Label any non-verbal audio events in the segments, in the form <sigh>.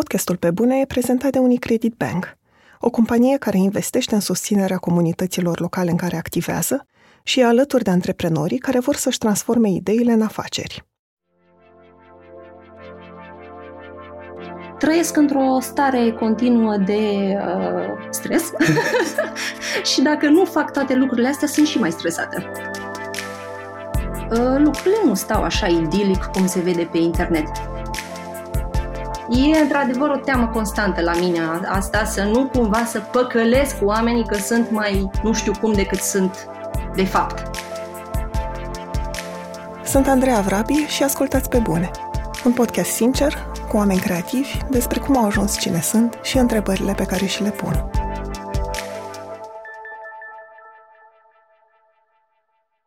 Podcastul Pe Bune e prezentat de Unicredit Bank, o companie care investește în susținerea comunităților locale în care activează și e alături de antreprenorii care vor să-și transforme ideile în afaceri. Trăiesc într-o stare continuă de uh, stres <laughs> și dacă nu fac toate lucrurile astea, sunt și mai stresată. Uh, lucrurile nu stau așa idilic cum se vede pe internet. E într-adevăr o teamă constantă la mine asta, să nu cumva să păcălesc oamenii că sunt mai nu știu cum decât sunt de fapt. Sunt Andreea Vrabi și ascultați pe bune. Un podcast sincer, cu oameni creativi, despre cum au ajuns cine sunt și întrebările pe care și le pun.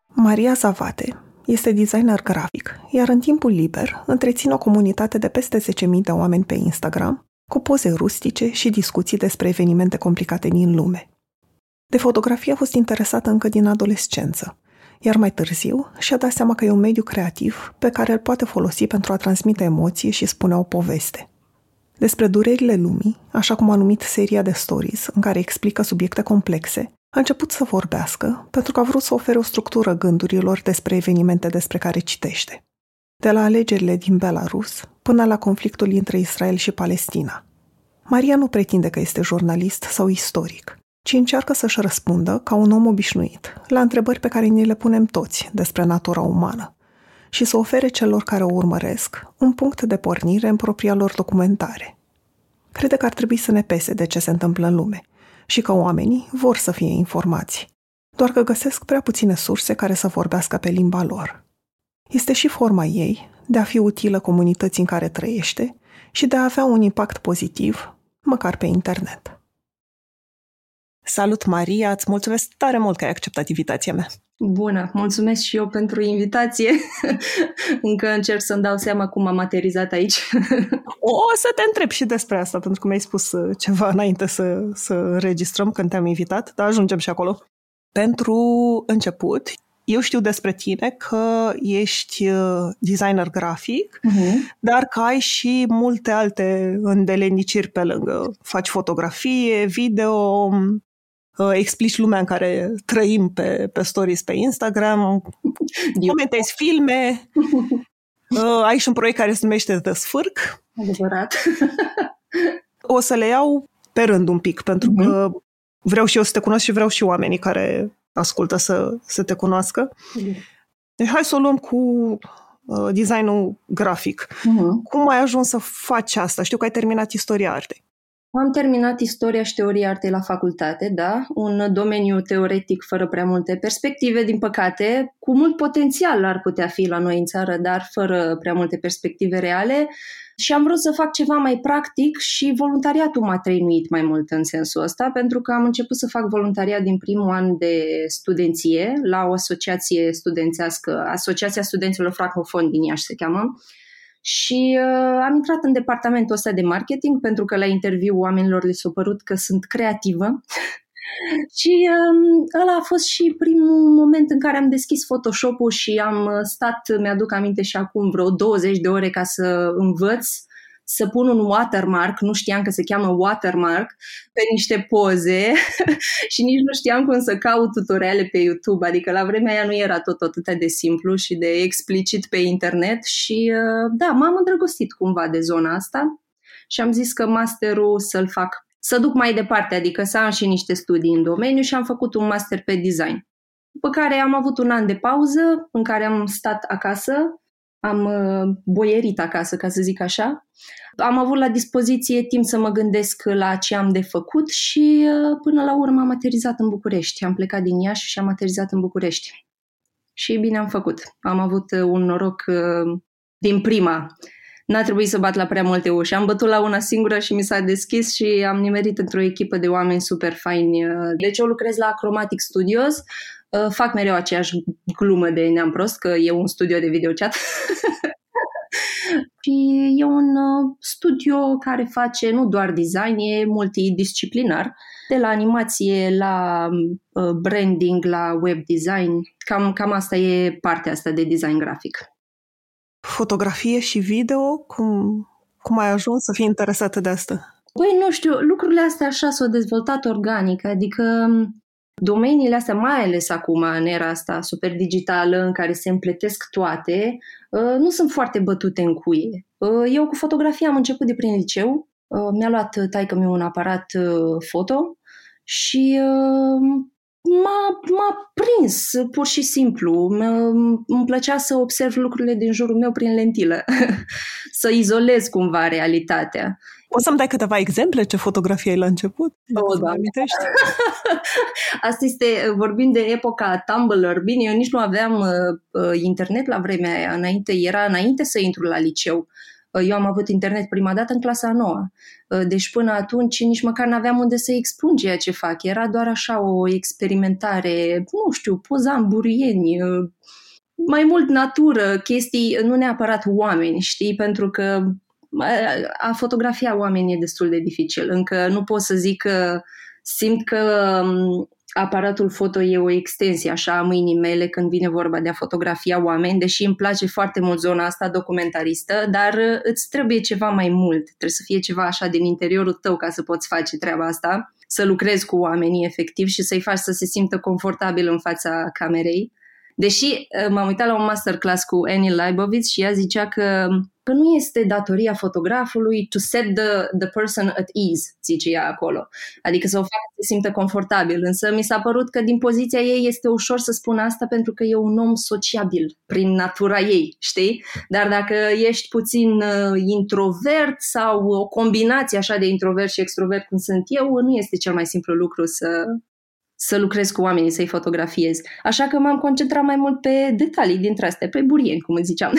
Maria Zavate este designer grafic, iar în timpul liber întreține o comunitate de peste 10.000 de oameni pe Instagram, cu poze rustice și discuții despre evenimente complicate din lume. De fotografie a fost interesată încă din adolescență, iar mai târziu și-a dat seama că e un mediu creativ pe care îl poate folosi pentru a transmite emoții și spune o poveste. Despre durerile lumii, așa cum a numit seria de stories în care explică subiecte complexe, a început să vorbească pentru că a vrut să ofere o structură gândurilor despre evenimente despre care citește. De la alegerile din Belarus până la conflictul între Israel și Palestina. Maria nu pretinde că este jurnalist sau istoric, ci încearcă să-și răspundă ca un om obișnuit la întrebări pe care ni le punem toți despre natura umană și să ofere celor care o urmăresc un punct de pornire în propria lor documentare. Crede că ar trebui să ne pese de ce se întâmplă în lume – și că oamenii vor să fie informați, doar că găsesc prea puține surse care să vorbească pe limba lor. Este și forma ei de a fi utilă comunității în care trăiește și de a avea un impact pozitiv, măcar pe internet. Salut, Maria! Îți mulțumesc tare mult că ai acceptat invitația mea. Bună! Mulțumesc și eu pentru invitație. <laughs> Încă încerc să-mi dau seama cum am materializat aici. o să te întreb și despre asta, pentru că mi-ai spus uh, ceva înainte să, să înregistrăm când te-am invitat, dar ajungem și acolo. Pentru început, eu știu despre tine că ești uh, designer grafic, uh-huh. dar că ai și multe alte îndeletniciri pe lângă. Faci fotografie, video, uh, explici lumea în care trăim pe, pe stories pe Instagram, <laughs> comentezi filme, <laughs> uh, ai și un proiect care se numește The Sfârc. Adevărat. <laughs> o să le iau pe rând un pic, pentru uh-huh. că vreau și eu să te cunosc și vreau și oamenii care ascultă să, să te cunoască. Uh-huh. Deci hai să o luăm cu uh, designul grafic. Uh-huh. Cum ai ajuns să faci asta? Știu că ai terminat istoria artei. Am terminat istoria și teoria artei la facultate, da, un domeniu teoretic fără prea multe perspective, din păcate, cu mult potențial ar putea fi la noi în țară, dar fără prea multe perspective reale. Și am vrut să fac ceva mai practic și voluntariatul m-a trăinuit mai mult în sensul ăsta, pentru că am început să fac voluntariat din primul an de studenție la o asociație studențească, Asociația Studenților Francofoni din Iași se cheamă, și uh, am intrat în departamentul ăsta de marketing pentru că la interviu oamenilor le s-a părut că sunt creativă. <laughs> și uh, ăla a fost și primul moment în care am deschis Photoshop-ul și am stat, mi-aduc aminte și acum, vreo 20 de ore ca să învăț să pun un watermark, nu știam că se cheamă watermark, pe niște poze <laughs> și nici nu știam cum să caut tutoriale pe YouTube, adică la vremea aia nu era tot atât de simplu și de explicit pe internet și uh, da, m-am îndrăgostit cumva de zona asta și am zis că masterul să-l fac, să duc mai departe, adică să am și niște studii în domeniu și am făcut un master pe design. După care am avut un an de pauză în care am stat acasă am uh, boierit acasă, ca să zic așa. Am avut la dispoziție timp să mă gândesc la ce am de făcut și uh, până la urmă am aterizat în București. Am plecat din Iași și am aterizat în București. Și bine am făcut. Am avut uh, un noroc din prima. N-a trebuit să bat la prea multe uși. Am bătut la una singură și mi s-a deschis și am nimerit într-o echipă de oameni super faini. Deci eu lucrez la Chromatic Studios, Uh, fac mereu aceeași glumă de neam prost, că e un studio de videochat. <laughs> și e un uh, studio care face nu doar design, e multidisciplinar, de la animație la uh, branding, la web design. Cam, cam asta e partea asta de design grafic. Fotografie și video, cum, Cum ai ajuns să fii interesată de asta? Păi, nu știu, lucrurile astea așa s-au dezvoltat organic, adică domeniile astea, mai ales acum, în era asta super digitală, în care se împletesc toate, uh, nu sunt foarte bătute în cuie. Uh, eu cu fotografia am început de prin liceu, uh, mi-a luat taică meu un aparat foto și m-a, m-a prins, pur și simplu. Îmi plăcea să observ lucrurile din jurul meu prin lentilă, <laughs> să izolez cumva realitatea. Poți să-mi dai câteva exemple ce fotografie ai la început? Oh, da. <laughs> Asta este, vorbim de epoca Tumblr. Bine, eu nici nu aveam uh, uh, internet la vremea aia. Înainte, era înainte să intru la liceu. Uh, eu am avut internet prima dată în clasa a noua. Uh, deci până atunci nici măcar n-aveam unde să expun ceea ce fac. Era doar așa o experimentare, nu știu, pozam burieni, uh, mai mult natură, chestii, nu neapărat oameni, știi? Pentru că a fotografia oameni e destul de dificil. Încă nu pot să zic că simt că um, aparatul foto e o extensie așa a mâinii mele când vine vorba de a fotografia oameni, deși îmi place foarte mult zona asta documentaristă, dar uh, îți trebuie ceva mai mult. Trebuie să fie ceva așa din interiorul tău ca să poți face treaba asta, să lucrezi cu oamenii efectiv și să-i faci să se simtă confortabil în fața camerei. Deși uh, m-am uitat la un masterclass cu Annie Leibovitz și ea zicea că că nu este datoria fotografului to set the, the person at ease, zice ea acolo. Adică să o facă să se simtă confortabil. Însă mi s-a părut că din poziția ei este ușor să spun asta pentru că e un om sociabil prin natura ei, știi? Dar dacă ești puțin uh, introvert sau o combinație așa de introvert și extrovert cum sunt eu, nu este cel mai simplu lucru să, să lucrez cu oamenii, să-i fotografiez. Așa că m-am concentrat mai mult pe detalii dintre astea, pe burieni, cum îți ziceam.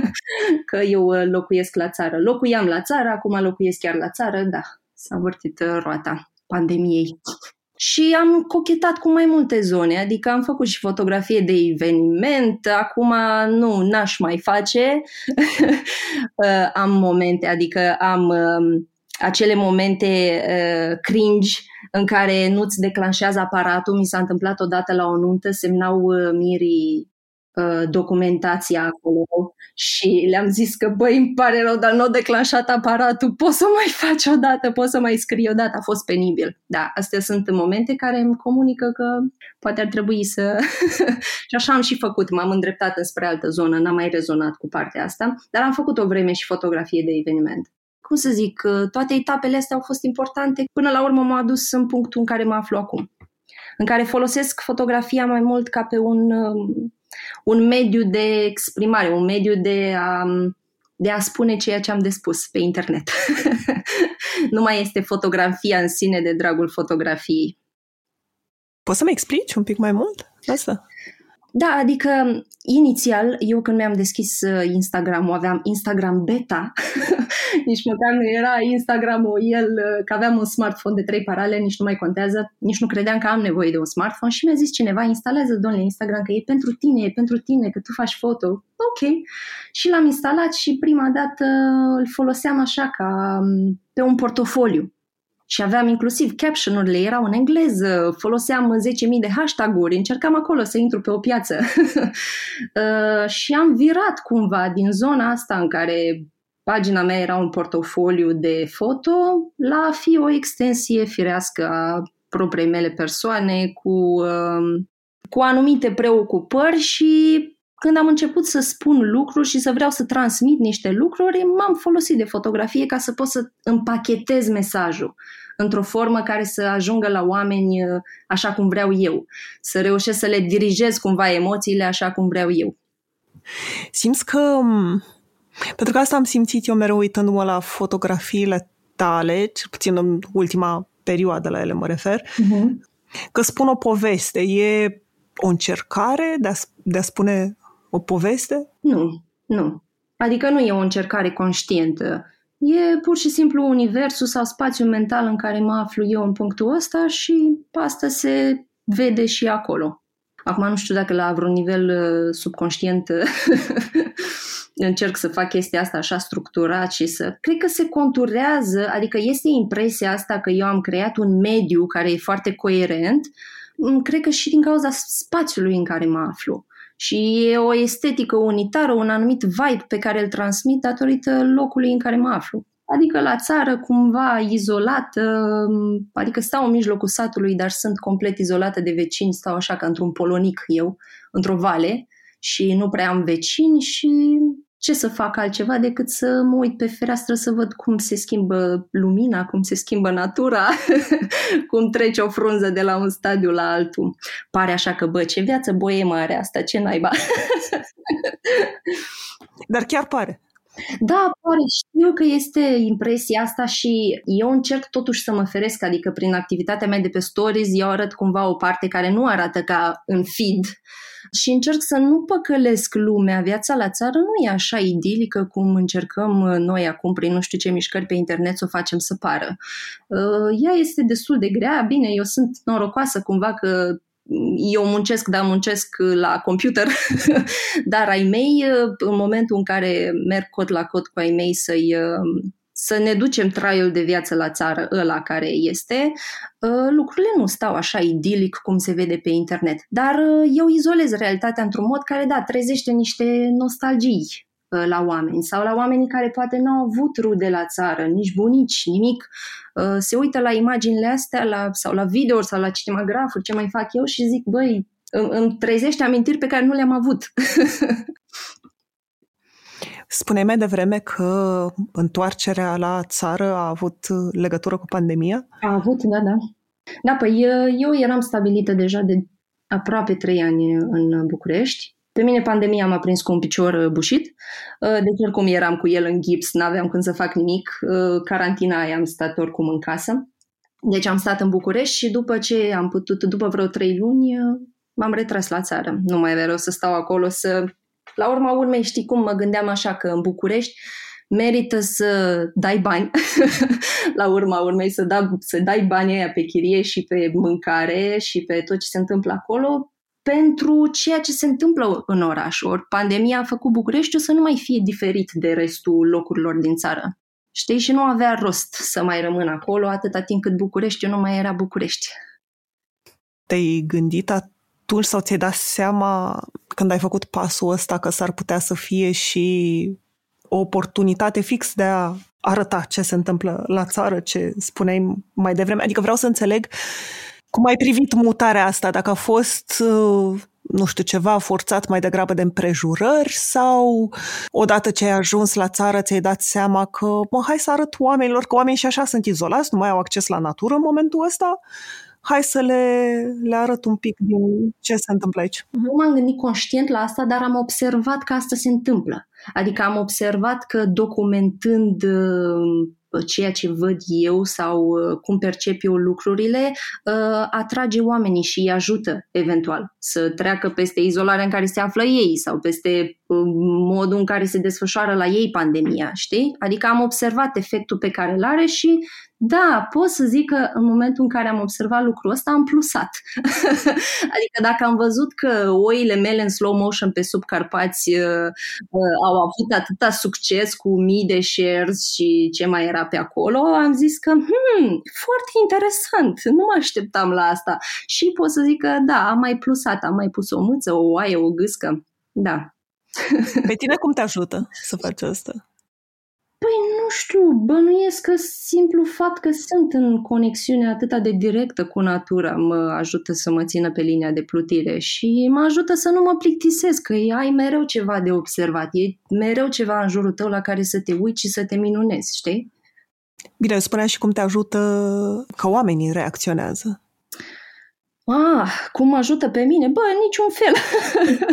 <laughs> că eu uh, locuiesc la țară. Locuiam la țară, acum locuiesc chiar la țară, da, s-a vârtit uh, roata pandemiei. Și am cochetat cu mai multe zone, adică am făcut și fotografie de eveniment, acum nu, n-aș mai face. <laughs> Uh, am momente, adică am um, acele momente uh, cringe în care nu-ți declanșează aparatul. Mi s-a întâmplat odată la o nuntă, semnau uh, mirii uh, documentația acolo și le-am zis că băi, îmi pare rău, dar nu a declanșat aparatul, poți să mai faci o dată, poți să mai scrii o dată, a fost penibil. Da, astea sunt momente care îmi comunică că poate ar trebui să... <laughs> și așa am și făcut, m-am îndreptat înspre altă zonă, n-am mai rezonat cu partea asta, dar am făcut o vreme și fotografie de eveniment cum să zic, toate etapele astea au fost importante. Până la urmă m-a adus în punctul în care mă aflu acum, în care folosesc fotografia mai mult ca pe un, um, un mediu de exprimare, un mediu de a, de a spune ceea ce am de spus pe internet. <laughs> nu mai este fotografia în sine de dragul fotografiei. Poți să-mi explici un pic mai mult asta? Da, adică inițial, eu când mi-am deschis uh, Instagram-ul, aveam Instagram beta, <laughs> nici măcar nu era Instagram-ul el, uh, că aveam un smartphone de trei parale, nici nu mai contează, nici nu credeam că am nevoie de un smartphone și mi-a zis cineva, instalează, domnule, Instagram, că e pentru tine, e pentru tine, că tu faci foto. Ok. Și l-am instalat și prima dată îl foloseam așa ca um, pe un portofoliu și aveam inclusiv caption-urile, erau în engleză, foloseam 10.000 de hashtag-uri, încercam acolo să intru pe o piață. <laughs> uh, și am virat cumva din zona asta în care pagina mea era un portofoliu de foto la a fi o extensie firească a propriei mele persoane cu, uh, cu anumite preocupări și când am început să spun lucruri și să vreau să transmit niște lucruri, m-am folosit de fotografie ca să pot să împachetez mesajul într-o formă care să ajungă la oameni uh, așa cum vreau eu, să reușesc să le dirigez cumva emoțiile așa cum vreau eu. Simți că, pentru că asta am simțit eu mereu uitându-mă la fotografiile tale, cel puțin în ultima perioadă la ele mă refer, uh-huh. că spun o poveste. E o încercare de a, de a spune o poveste? Nu, nu. Adică nu e o încercare conștientă. E pur și simplu universul sau spațiul mental în care mă aflu eu în punctul ăsta și asta se vede și acolo. Acum nu știu dacă la vreun nivel uh, subconștient <laughs> încerc să fac chestia asta așa structurat și să... Cred că se conturează, adică este impresia asta că eu am creat un mediu care e foarte coerent, mm, cred că și din cauza spațiului în care mă aflu Și e o estetică unitară, un anumit vibe pe care îl transmit datorită locului în care mă aflu. Adică la țară, cumva izolată, adică stau în mijlocul satului, dar sunt complet izolată de vecini, stau așa ca într-un polonic eu, într-o vale și nu prea am vecini și ce să fac altceva decât să mă uit pe fereastră să văd cum se schimbă lumina, cum se schimbă natura, <laughs> cum trece o frunză de la un stadiu la altul. Pare așa că, bă, ce viață boemă are asta, ce naiba. <laughs> Dar chiar pare. Da, pare, știu că este impresia asta și eu încerc totuși să mă feresc, adică prin activitatea mea de pe stories eu arăt cumva o parte care nu arată ca în feed, și încerc să nu păcălesc lumea. Viața la țară nu e așa idilică cum încercăm uh, noi acum prin nu știu ce mișcări pe internet să o facem să pară. Uh, ea este destul de grea. Bine, eu sunt norocoasă cumva că eu muncesc, dar muncesc la computer, <laughs> dar ai mei, uh, în momentul în care merg cot la cot cu ai mei să-i să ne ducem traiul de viață la țară, ăla care este, ă, lucrurile nu stau așa idilic cum se vede pe internet. Dar ă, eu izolez realitatea într-un mod care, da, trezește niște nostalgii ă, la oameni sau la oamenii care poate n-au avut rude la țară, nici bunici, nimic. Se uită la imaginile astea la, sau la video sau la cinematografuri, ce mai fac eu și zic, băi, îmi trezește amintiri pe care nu le-am avut. <laughs> Spuneai mai devreme că întoarcerea la țară a avut legătură cu pandemia? A avut, da, da. Da, păi eu eram stabilită deja de aproape trei ani în București. Pe mine pandemia m-a prins cu un picior bușit, deci oricum eram cu el în gips, n-aveam când să fac nimic. Carantina aia am stat oricum în casă. Deci am stat în București și după ce am putut, după vreo trei luni, m-am retras la țară. Nu mai vreau să stau acolo să la urma urmei, știi cum mă gândeam așa că în București merită să dai bani, <laughs> la urma urmei să, da, să dai banii aia pe chirie și pe mâncare și pe tot ce se întâmplă acolo, pentru ceea ce se întâmplă în oraș. Ori pandemia a făcut Bucureștiul să nu mai fie diferit de restul locurilor din țară. Știi? Și nu avea rost să mai rămân acolo atâta timp cât Bucureștiul nu mai era București. Te-ai gândit atunci sau ți-ai dat seama când ai făcut pasul ăsta că s-ar putea să fie și o oportunitate fix de a arăta ce se întâmplă la țară, ce spuneai mai devreme? Adică vreau să înțeleg cum ai privit mutarea asta, dacă a fost uh, nu știu, ceva forțat mai degrabă de împrejurări sau odată ce ai ajuns la țară ți-ai dat seama că, mă, hai să arăt oamenilor că oamenii și așa sunt izolați, nu mai au acces la natură în momentul ăsta hai să le, le arăt un pic din ce se întâmplă aici. Nu m-am gândit conștient la asta, dar am observat că asta se întâmplă. Adică am observat că documentând uh, ceea ce văd eu sau uh, cum percep eu lucrurile, uh, atrage oamenii și îi ajută eventual să treacă peste izolarea în care se află ei sau peste modul în care se desfășoară la ei pandemia, știi? Adică am observat efectul pe care îl are și da, pot să zic că în momentul în care am observat lucrul ăsta am plusat. <laughs> adică dacă am văzut că oile mele în slow motion pe sub Carpați uh, uh, au avut atâta succes cu mii de shares și ce mai era pe acolo, am zis că hmm, foarte interesant, nu mă așteptam la asta. Și pot să zic că da, am mai plusat, am mai pus o mâță, o oaie, o gâscă. Da. Pe tine cum te ajută să faci asta? Păi nu știu, bănuiesc că simplu fapt că sunt în conexiune atât de directă cu natura mă ajută să mă țină pe linia de plutire și mă ajută să nu mă plictisesc, că ai mereu ceva de observat, e mereu ceva în jurul tău la care să te uiți și să te minunezi, știi? Bine, spunea și cum te ajută că oamenii reacționează. Ah, cum ajută pe mine? Bă, niciun fel.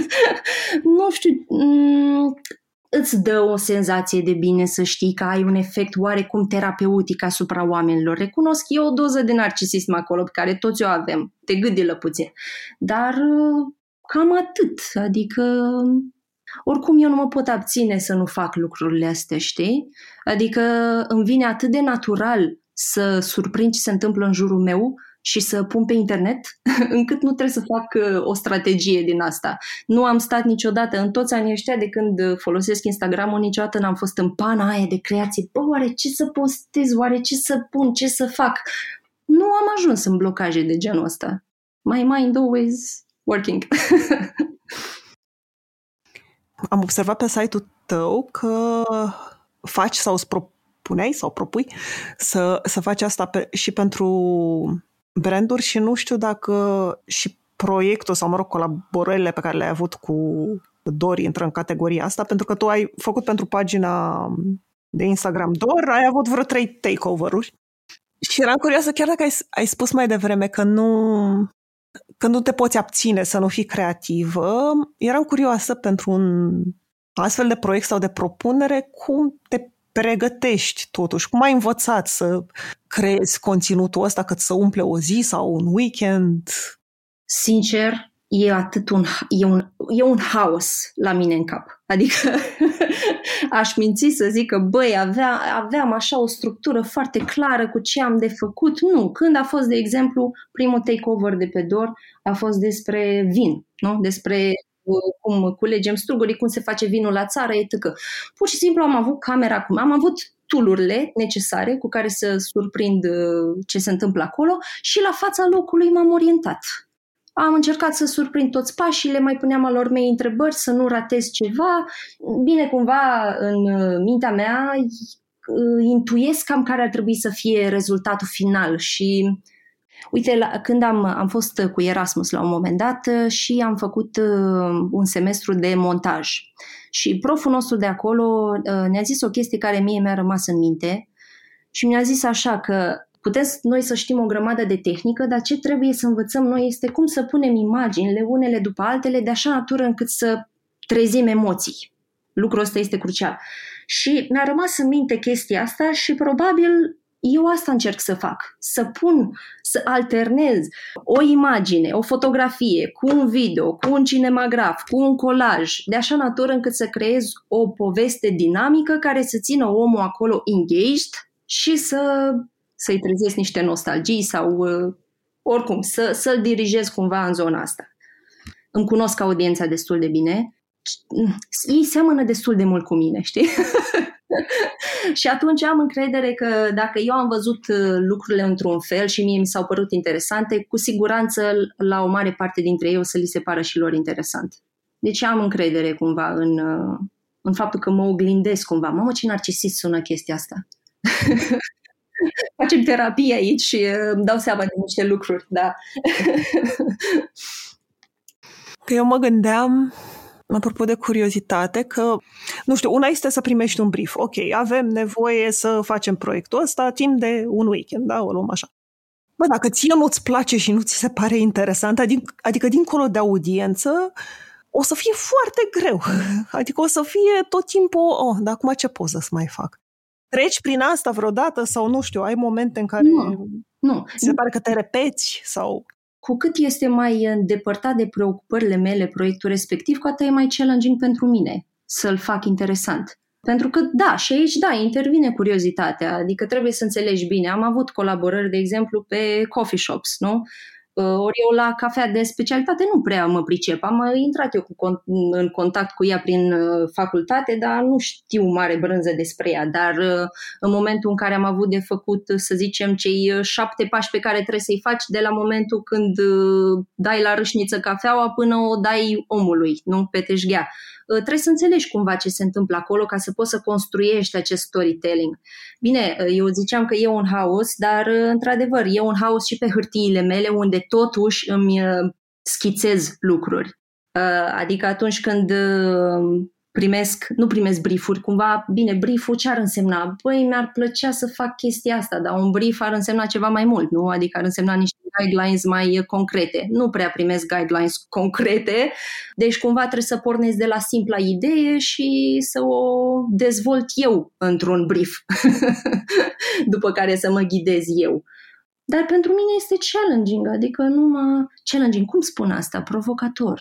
<laughs> nu știu, mm, îți dă o senzație de bine să știi că ai un efect oarecum terapeutic asupra oamenilor. Recunosc că e o doză de narcisism acolo pe care toți o avem. Te gâdilă puțin. Dar uh, cam atât. Adică oricum eu nu mă pot abține să nu fac lucrurile astea, știi? Adică îmi vine atât de natural să surprind ce se întâmplă în jurul meu și să pun pe internet, <laughs> încât nu trebuie să fac uh, o strategie din asta. Nu am stat niciodată în toți anii ăștia de când uh, folosesc Instagram-ul, niciodată n-am fost în pana aia de creație. Bă, oare ce să postez, oare ce să pun, ce să fac? Nu am ajuns în blocaje de genul ăsta. My mind always working. <laughs> am observat pe site-ul tău că faci sau îți propuneai sau propui să, să faci asta pe, și pentru branduri și nu știu dacă și proiectul sau, mă rog, colaborările pe care le-ai avut cu Dori intră în categoria asta, pentru că tu ai făcut pentru pagina de Instagram Dor, ai avut vreo trei takeover-uri. Și eram curioasă, chiar dacă ai, ai spus mai devreme că nu, că nu te poți abține să nu fii creativă, eram curioasă pentru un astfel de proiect sau de propunere, cum te pregătești totuși? Cum ai învățat să creezi conținutul ăsta cât să umple o zi sau un weekend? Sincer, e atât un, e un, e un haos la mine în cap. Adică <laughs> aș minți să zic că, băi, avea, aveam așa o structură foarte clară cu ce am de făcut. Nu, când a fost, de exemplu, primul takeover de pe DOR, a fost despre vin, nu? despre cum culegem strugurii, cum se face vinul la țară, etc. Pur și simplu am avut camera acum, am avut tulurile necesare cu care să surprind uh, ce se întâmplă acolo și la fața locului m-am orientat. Am încercat să surprind toți pașii, le mai puneam alor mei întrebări, să nu ratez ceva. Bine, cumva, în uh, mintea mea, uh, intuiesc cam care ar trebui să fie rezultatul final și uh, Uite, la, când am, am fost cu Erasmus la un moment dat uh, și am făcut uh, un semestru de montaj. Și proful nostru de acolo uh, ne-a zis o chestie care mie mi-a rămas în minte și mi-a zis așa că putem noi să știm o grămadă de tehnică, dar ce trebuie să învățăm noi este cum să punem imaginile unele după altele de așa natură încât să trezim emoții. Lucrul ăsta este crucial. Și mi-a rămas în minte chestia asta și probabil eu asta încerc să fac, să pun, să alternez o imagine, o fotografie cu un video, cu un cinematograf, cu un colaj, de așa natură încât să creez o poveste dinamică care să țină omul acolo engaged și să, să-i trezesc niște nostalgii sau uh, oricum, să, să-l dirigez cumva în zona asta. Îmi cunosc audiența destul de bine. Ei seamănă destul de mult cu mine, știi? <laughs> și atunci am încredere că dacă eu am văzut uh, lucrurile într-un fel și mie mi s-au părut interesante, cu siguranță la o mare parte dintre ei o să li se pară și lor interesant. Deci am încredere cumva în, uh, în faptul că mă oglindesc cumva. Mamă, ce narcisist sună chestia asta. <laughs> Facem terapie aici și uh, îmi dau seama de niște lucruri, da. <laughs> că eu mă gândeam apropo de curiozitate, că, nu știu, una este să primești un brief. Ok, avem nevoie să facem proiectul ăsta timp de un weekend, da, o luăm așa. Bă, dacă ție nu-ți place și nu ți se pare interesant, adică, adică dincolo de audiență, o să fie foarte greu. <laughs> Adică o să fie tot timpul, oh, dar acum ce poză să mai fac? Treci prin asta vreodată sau nu știu, ai momente în care nu, nu. ți se pare că te repeți sau cu cât este mai îndepărtat de preocupările mele proiectul respectiv, cu atât e mai challenging pentru mine să-l fac interesant. Pentru că, da, și aici, da, intervine curiozitatea, adică trebuie să înțelegi bine. Am avut colaborări, de exemplu, pe coffee shops, nu? Uh, ori eu la cafea de specialitate nu prea mă pricep. Am intrat eu cu, în contact cu ea prin uh, facultate, dar nu știu mare brânză despre ea. Dar uh, în momentul în care am avut de făcut, să zicem, cei șapte pași pe care trebuie să-i faci de la momentul când dai la râșniță cafeaua până o dai omului, nu pe teșghea Uh, trebuie să înțelegi cumva ce se întâmplă acolo ca să poți să construiești acest storytelling. Bine, uh, eu ziceam că e un haos, dar uh, într-adevăr e un haos și pe hârtiile mele unde totuși îmi schițez lucruri. Adică atunci când primesc, nu primesc briefuri, cumva, bine, brieful ce ar însemna? Băi, mi-ar plăcea să fac chestia asta, dar un brief ar însemna ceva mai mult, nu? Adică ar însemna niște guidelines mai concrete. Nu prea primesc guidelines concrete, deci cumva trebuie să pornesc de la simpla idee și să o dezvolt eu într-un brief, <laughs> după care să mă ghidez eu. Dar pentru mine este challenging, adică nu mă... Challenging, cum spun asta? Provocator.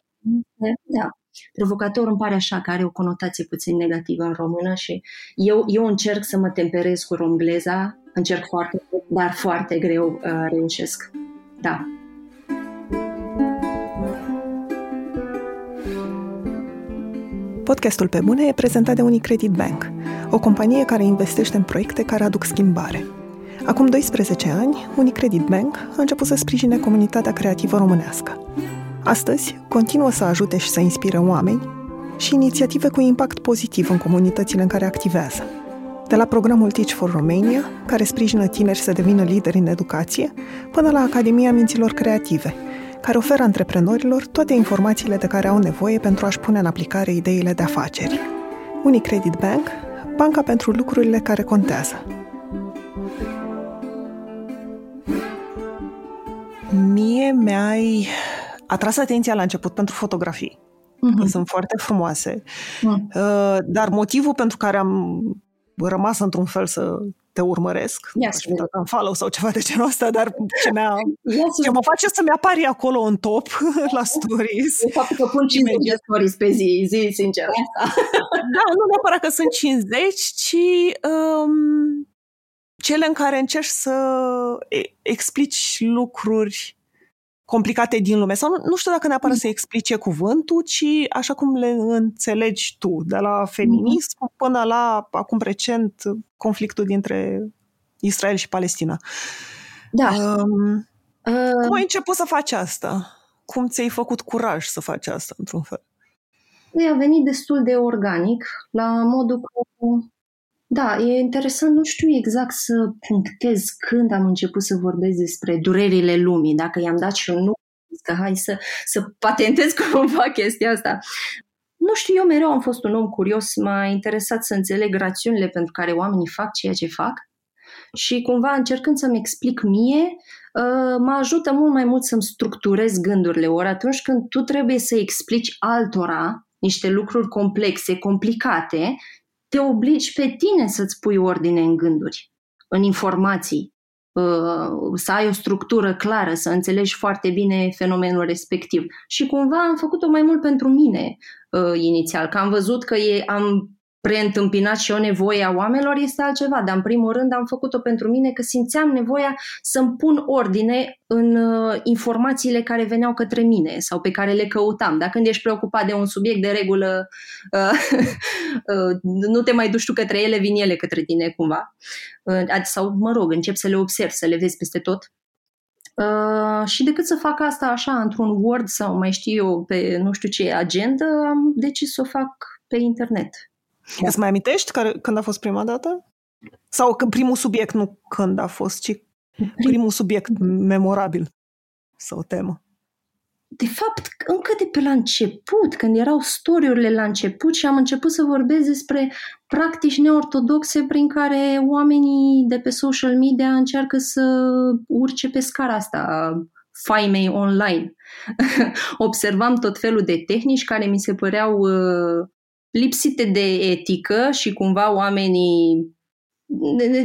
Da, Provocator îmi pare așa că are o conotație puțin negativă în română și eu, eu încerc să mă temperez cu romgleza, încerc foarte dar foarte greu uh, reușesc. Da. Podcastul Pe Bune e prezentat de Unicredit Bank, o companie care investește în proiecte care aduc schimbare. Acum 12 ani, Unicredit Bank a început să sprijine comunitatea creativă românească. Astăzi, continuă să ajute și să inspire oameni și inițiative cu impact pozitiv în comunitățile în care activează. De la programul Teach for Romania, care sprijină tineri să devină lideri în educație, până la Academia Minților Creative, care oferă antreprenorilor toate informațiile de care au nevoie pentru a-și pune în aplicare ideile de afaceri. Unicredit Bank, banca pentru lucrurile care contează. Mie mi-ai atras atenția la început pentru fotografii. Mm-hmm. Sunt foarte frumoase. Mm. Uh, dar motivul pentru care am rămas într-un fel să te urmăresc, yes, nu știu am follow sau ceva de genul ăsta, dar ce, mi-a, yes, ce mă face să-mi apari acolo în top <laughs> la stories. De faptul că pun 50 de stories pe zi, zi sincer. da, nu neapărat că sunt 50, ci um, cele în care încerci să explici lucruri complicate din lume. Sau nu, nu știu dacă neapărat să explice cuvântul, ci așa cum le înțelegi tu, de la feminism mm-hmm. până la, acum recent, conflictul dintre Israel și Palestina. Da. Um, uh... Cum ai început să faci asta? Cum ți-ai făcut curaj să faci asta, într-un fel? Păi a venit destul de organic, la modul că da, e interesant, nu știu exact să punctez când am început să vorbesc despre durerile lumii, dacă i-am dat și un nu, că hai să, să patentez <laughs> cumva chestia asta. Nu știu, eu mereu am fost un om curios, m-a interesat să înțeleg rațiunile pentru care oamenii fac ceea ce fac și cumva încercând să-mi explic mie, uh, mă ajută mult mai mult să-mi structurez gândurile. Ori atunci când tu trebuie să explici altora niște lucruri complexe, complicate, te obligi pe tine să-ți pui ordine în gânduri, în informații, uh, să ai o structură clară, să înțelegi foarte bine fenomenul respectiv. Și cumva am făcut-o mai mult pentru mine uh, inițial, că am văzut că e, am preîntâmpinat și o nevoie a oamenilor este altceva, dar în primul rând am făcut-o pentru mine că simțeam nevoia să-mi pun ordine în uh, informațiile care veneau către mine sau pe care le căutam. Dacă când ești preocupat de un subiect, de regulă <laughs> uh, uh, nu te mai duci tu către ele, vin ele către tine cumva. Uh, sau, mă rog, încep să le observi, să le vezi peste tot. Uh, și decât să fac asta așa într-un Word sau mai știu eu pe nu știu ce agenda, am decis să o fac pe internet da. Îți mai amintești care, când a fost prima dată? Sau că primul subiect, nu când a fost, ci primul subiect memorabil sau temă? De fapt, încă de pe la început, când erau storiurile la început și am început să vorbesc despre practici neortodoxe prin care oamenii de pe social media încearcă să urce pe scara asta faimei online. <laughs> Observam tot felul de tehnici care mi se păreau uh, lipsite de etică și cumva oamenii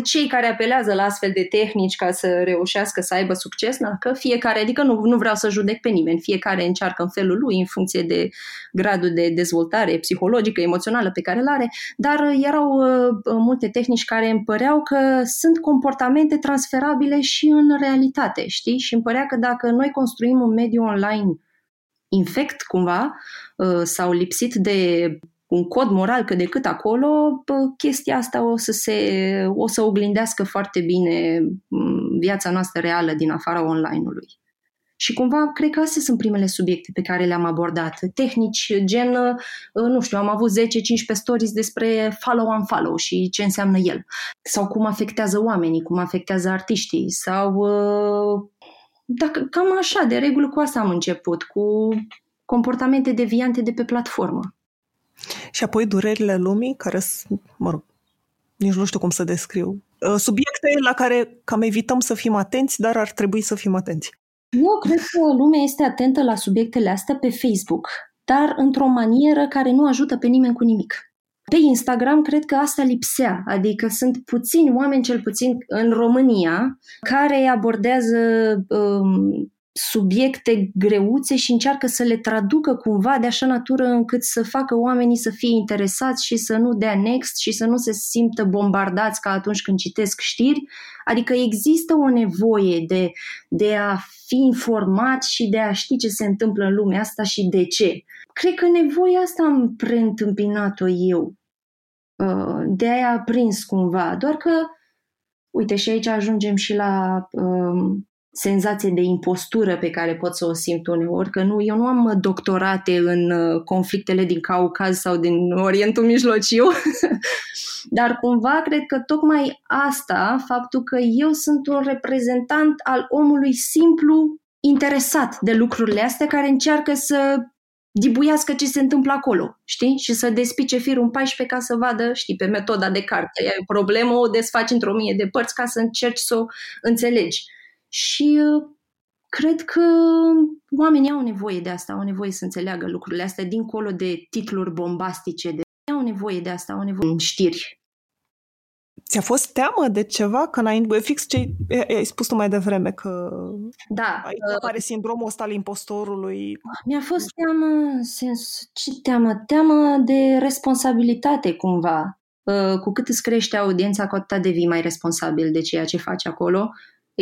cei care apelează la astfel de tehnici ca să reușească să aibă succes, na, că fiecare, adică nu, nu vreau să judec pe nimeni, fiecare încearcă în felul lui, în funcție de gradul de dezvoltare psihologică, emoțională pe care îl are, dar erau uh, multe tehnici care îmi păreau că sunt comportamente transferabile și în realitate, știi? Și îmi părea că dacă noi construim un mediu online infect cumva uh, sau lipsit de un cod moral că decât acolo, chestia asta o să, se, o să oglindească foarte bine viața noastră reală din afara online-ului. Și cumva, cred că astea sunt primele subiecte pe care le-am abordat. Tehnici, gen, nu știu, am avut 10-15 stories despre follow-on-follow și ce înseamnă el. Sau cum afectează oamenii, cum afectează artiștii. Sau, dacă, cam așa, de regulă cu asta am început, cu comportamente deviante de pe platformă. Și apoi durerile lumii, care sunt, mă rog, nici nu știu cum să descriu. Uh, subiecte la care cam evităm să fim atenți, dar ar trebui să fim atenți. Eu cred că lumea este atentă la subiectele astea pe Facebook, dar într-o manieră care nu ajută pe nimeni cu nimic. Pe Instagram cred că asta lipsea, adică sunt puțini oameni, cel puțin în România, care abordează um, subiecte greuțe și încearcă să le traducă cumva de așa natură încât să facă oamenii să fie interesați și să nu dea next și să nu se simtă bombardați ca atunci când citesc știri. Adică există o nevoie de, de a fi informat și de a ști ce se întâmplă în lumea asta și de ce. Cred că nevoia asta am preîntâmpinat-o eu. Uh, de aia a prins cumva. Doar că, uite, și aici ajungem și la um, senzație de impostură pe care pot să o simt uneori, că nu, eu nu am doctorate în uh, conflictele din Caucaz sau din Orientul Mijlociu, <laughs> dar cumva cred că tocmai asta, faptul că eu sunt un reprezentant al omului simplu interesat de lucrurile astea, care încearcă să dibuiască ce se întâmplă acolo, știi? Și să despice firul în 14 ca să vadă, știi, pe metoda de carte. E o problemă, o desfaci într-o mie de părți ca să încerci să o înțelegi. Și uh, cred că oamenii au nevoie de asta, au nevoie să înțeleagă lucrurile astea, dincolo de titluri bombastice, de au nevoie de asta, au nevoie de știri. Ți-a fost teamă de ceva? Că înainte, fix ce ai spus tu mai devreme, că da, aici uh, apare sindromul ăsta al impostorului. Mi-a fost teamă, în sens, ce teamă? Teamă de responsabilitate, cumva. Uh, cu cât îți crește audiența, cu atât devii mai responsabil de ceea ce faci acolo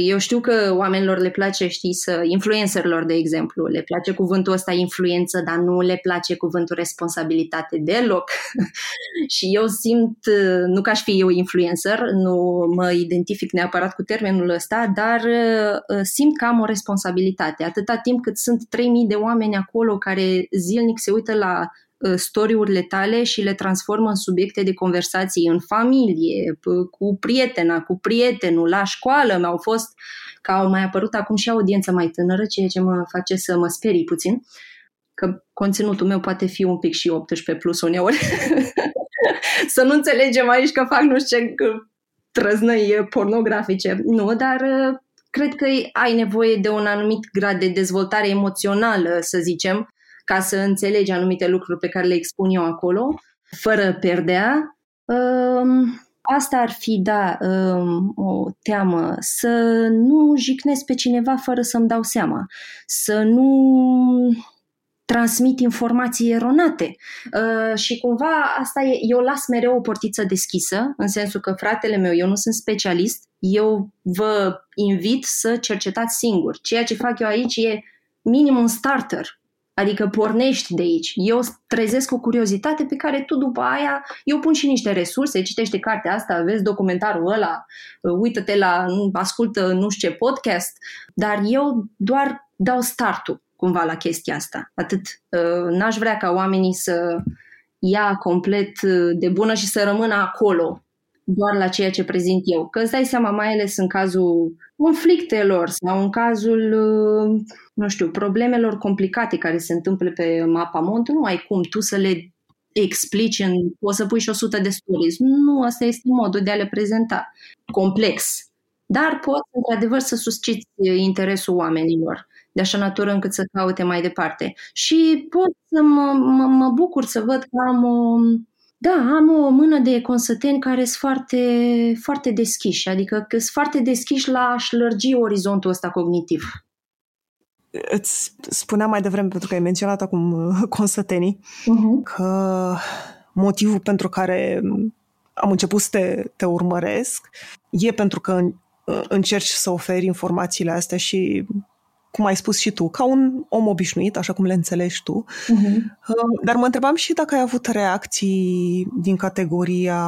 eu știu că oamenilor le place, știi, să, influencerilor, de exemplu, le place cuvântul ăsta influență, dar nu le place cuvântul responsabilitate deloc. <laughs> și eu simt, nu ca aș fi eu influencer, nu mă identific neapărat cu termenul ăsta, dar uh, simt că am o responsabilitate. Atâta timp cât sunt 3000 de oameni acolo care zilnic se uită la Uh, storiurile tale și le transformă în subiecte de conversații în familie, cu prietena, cu prietenul, la școală. Mi-au fost, că au mai apărut acum și audiență mai tânără, ceea ce mă face să mă sperii puțin, că conținutul meu poate fi un pic și 18 plus uneori. <laughs> să nu înțelegem aici că fac nu știu ce trăznăi pornografice. Nu, dar uh, cred că ai nevoie de un anumit grad de dezvoltare emoțională, să zicem, ca să înțelegi anumite lucruri pe care le expun eu acolo, fără perdea. Um, asta ar fi, da, um, o teamă, să nu jignesc pe cineva fără să-mi dau seama, să nu transmit informații eronate. Uh, și cumva asta e, eu las mereu o portiță deschisă, în sensul că fratele meu, eu nu sunt specialist, eu vă invit să cercetați singur. Ceea ce fac eu aici e minim un starter, Adică pornești de aici. Eu trezesc o curiozitate pe care tu după aia, eu pun și niște resurse, citește cartea asta, vezi documentarul ăla, uită-te la, ascultă nu știu ce podcast, dar eu doar dau startul cumva la chestia asta. Atât. Uh, n-aș vrea ca oamenii să ia complet uh, de bună și să rămână acolo doar la ceea ce prezint eu. Că îți dai seama, mai ales în cazul conflictelor sau în cazul, uh, nu știu, problemelor complicate care se întâmplă pe mapa mond, nu ai cum tu să le explici, în, o să pui și 100 de stories. Nu, asta este modul de a le prezenta. Complex. Dar poți, într-adevăr, să susciți interesul oamenilor de așa natură încât să caute mai departe. Și pot să mă, mă, mă bucur să văd că am o, da, am o mână de consăteni care sunt foarte, foarte deschiși, adică că sunt foarte deschiși la a-și lărgi orizontul ăsta cognitiv. Îți spuneam mai devreme, pentru că ai menționat acum uh, consătenii, uh-huh. că motivul pentru care am început să te, te urmăresc e pentru că încerci să oferi informațiile astea și cum ai spus și tu, ca un om obișnuit, așa cum le înțelegi tu. Uh-huh. Dar mă întrebam și dacă ai avut reacții din categoria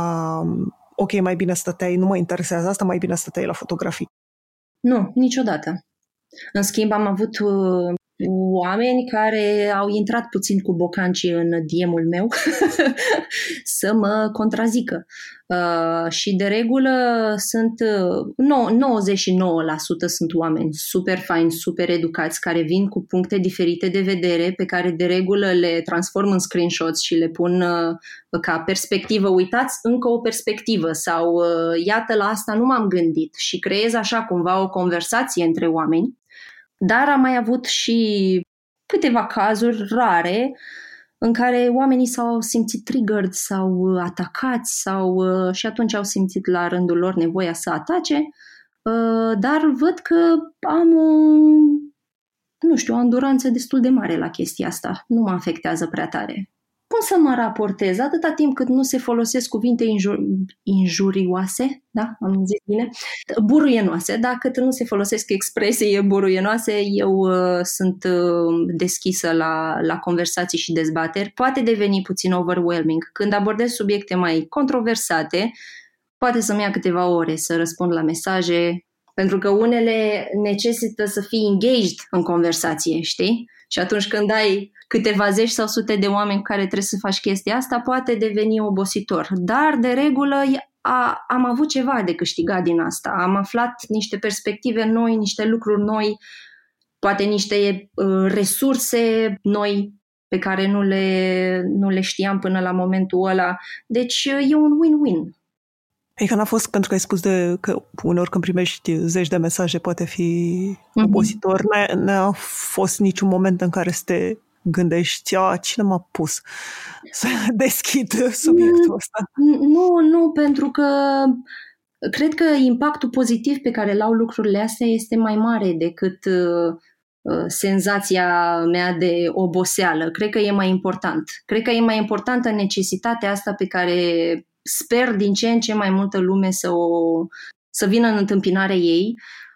ok, mai bine stăteai, nu mă interesează asta, mai bine stăteai la fotografii. Nu, niciodată. În schimb, am avut uh, oameni care au intrat puțin cu bocancii în DM-ul meu <laughs> să mă contrazică. Uh, și de regulă sunt uh, 99% sunt oameni super faini, super educați, care vin cu puncte diferite de vedere pe care de regulă le transform în screenshots și le pun uh, ca perspectivă. Uitați încă o perspectivă sau uh, iată la asta nu m-am gândit și creez așa cumva o conversație între oameni dar am mai avut și câteva cazuri rare în care oamenii s-au simțit triggered sau uh, atacați sau uh, și atunci au simțit la rândul lor nevoia să atace, uh, dar văd că am o, nu știu, o înduranță destul de mare la chestia asta. Nu mă afectează prea tare cum să mă raportez atâta timp cât nu se folosesc cuvinte injur- injurioase, da, am zis bine, buruienoase, da, cât nu se folosesc expresii buruienoase, eu uh, sunt uh, deschisă la, la conversații și dezbateri. Poate deveni puțin overwhelming. Când abordez subiecte mai controversate, poate să-mi ia câteva ore să răspund la mesaje, Pentru că unele necesită să fii engaged în conversație, știi? Și atunci când ai câteva zeci sau sute de oameni care trebuie să faci chestia asta, poate deveni obositor. Dar, de regulă, a, am avut ceva de câștigat din asta. Am aflat niște perspective noi, niște lucruri noi, poate niște uh, resurse noi pe care nu le, nu le știam până la momentul ăla. Deci e un win-win. Adică n-a fost pentru că ai spus de că uneori când primești zeci de mesaje poate fi mm-hmm. obositor, n-a, n-a fost niciun moment în care să te gândești, a, cine m-a pus să <laughs> deschid subiectul ăsta? Nu, nu, pentru că cred că impactul pozitiv pe care l-au lucrurile astea este mai mare decât uh, uh, senzația mea de oboseală. Cred că e mai important. Cred că e mai importantă necesitatea asta pe care sper din ce în ce mai multă lume să, o, să vină în întâmpinarea ei Uh,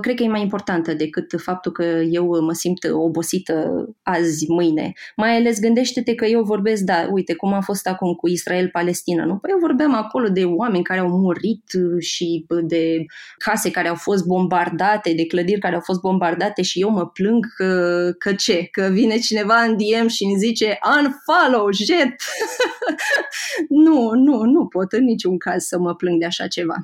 cred că e mai importantă decât faptul că eu mă simt obosită azi, mâine. Mai ales gândește-te că eu vorbesc, da, uite cum a fost acum cu Israel-Palestina, nu? Păi eu vorbeam acolo de oameni care au murit și de case care au fost bombardate, de clădiri care au fost bombardate și eu mă plâng că, că ce? Că vine cineva în DM și îmi zice unfollow, jet! <laughs> nu, nu, nu pot în niciun caz să mă plâng de așa ceva.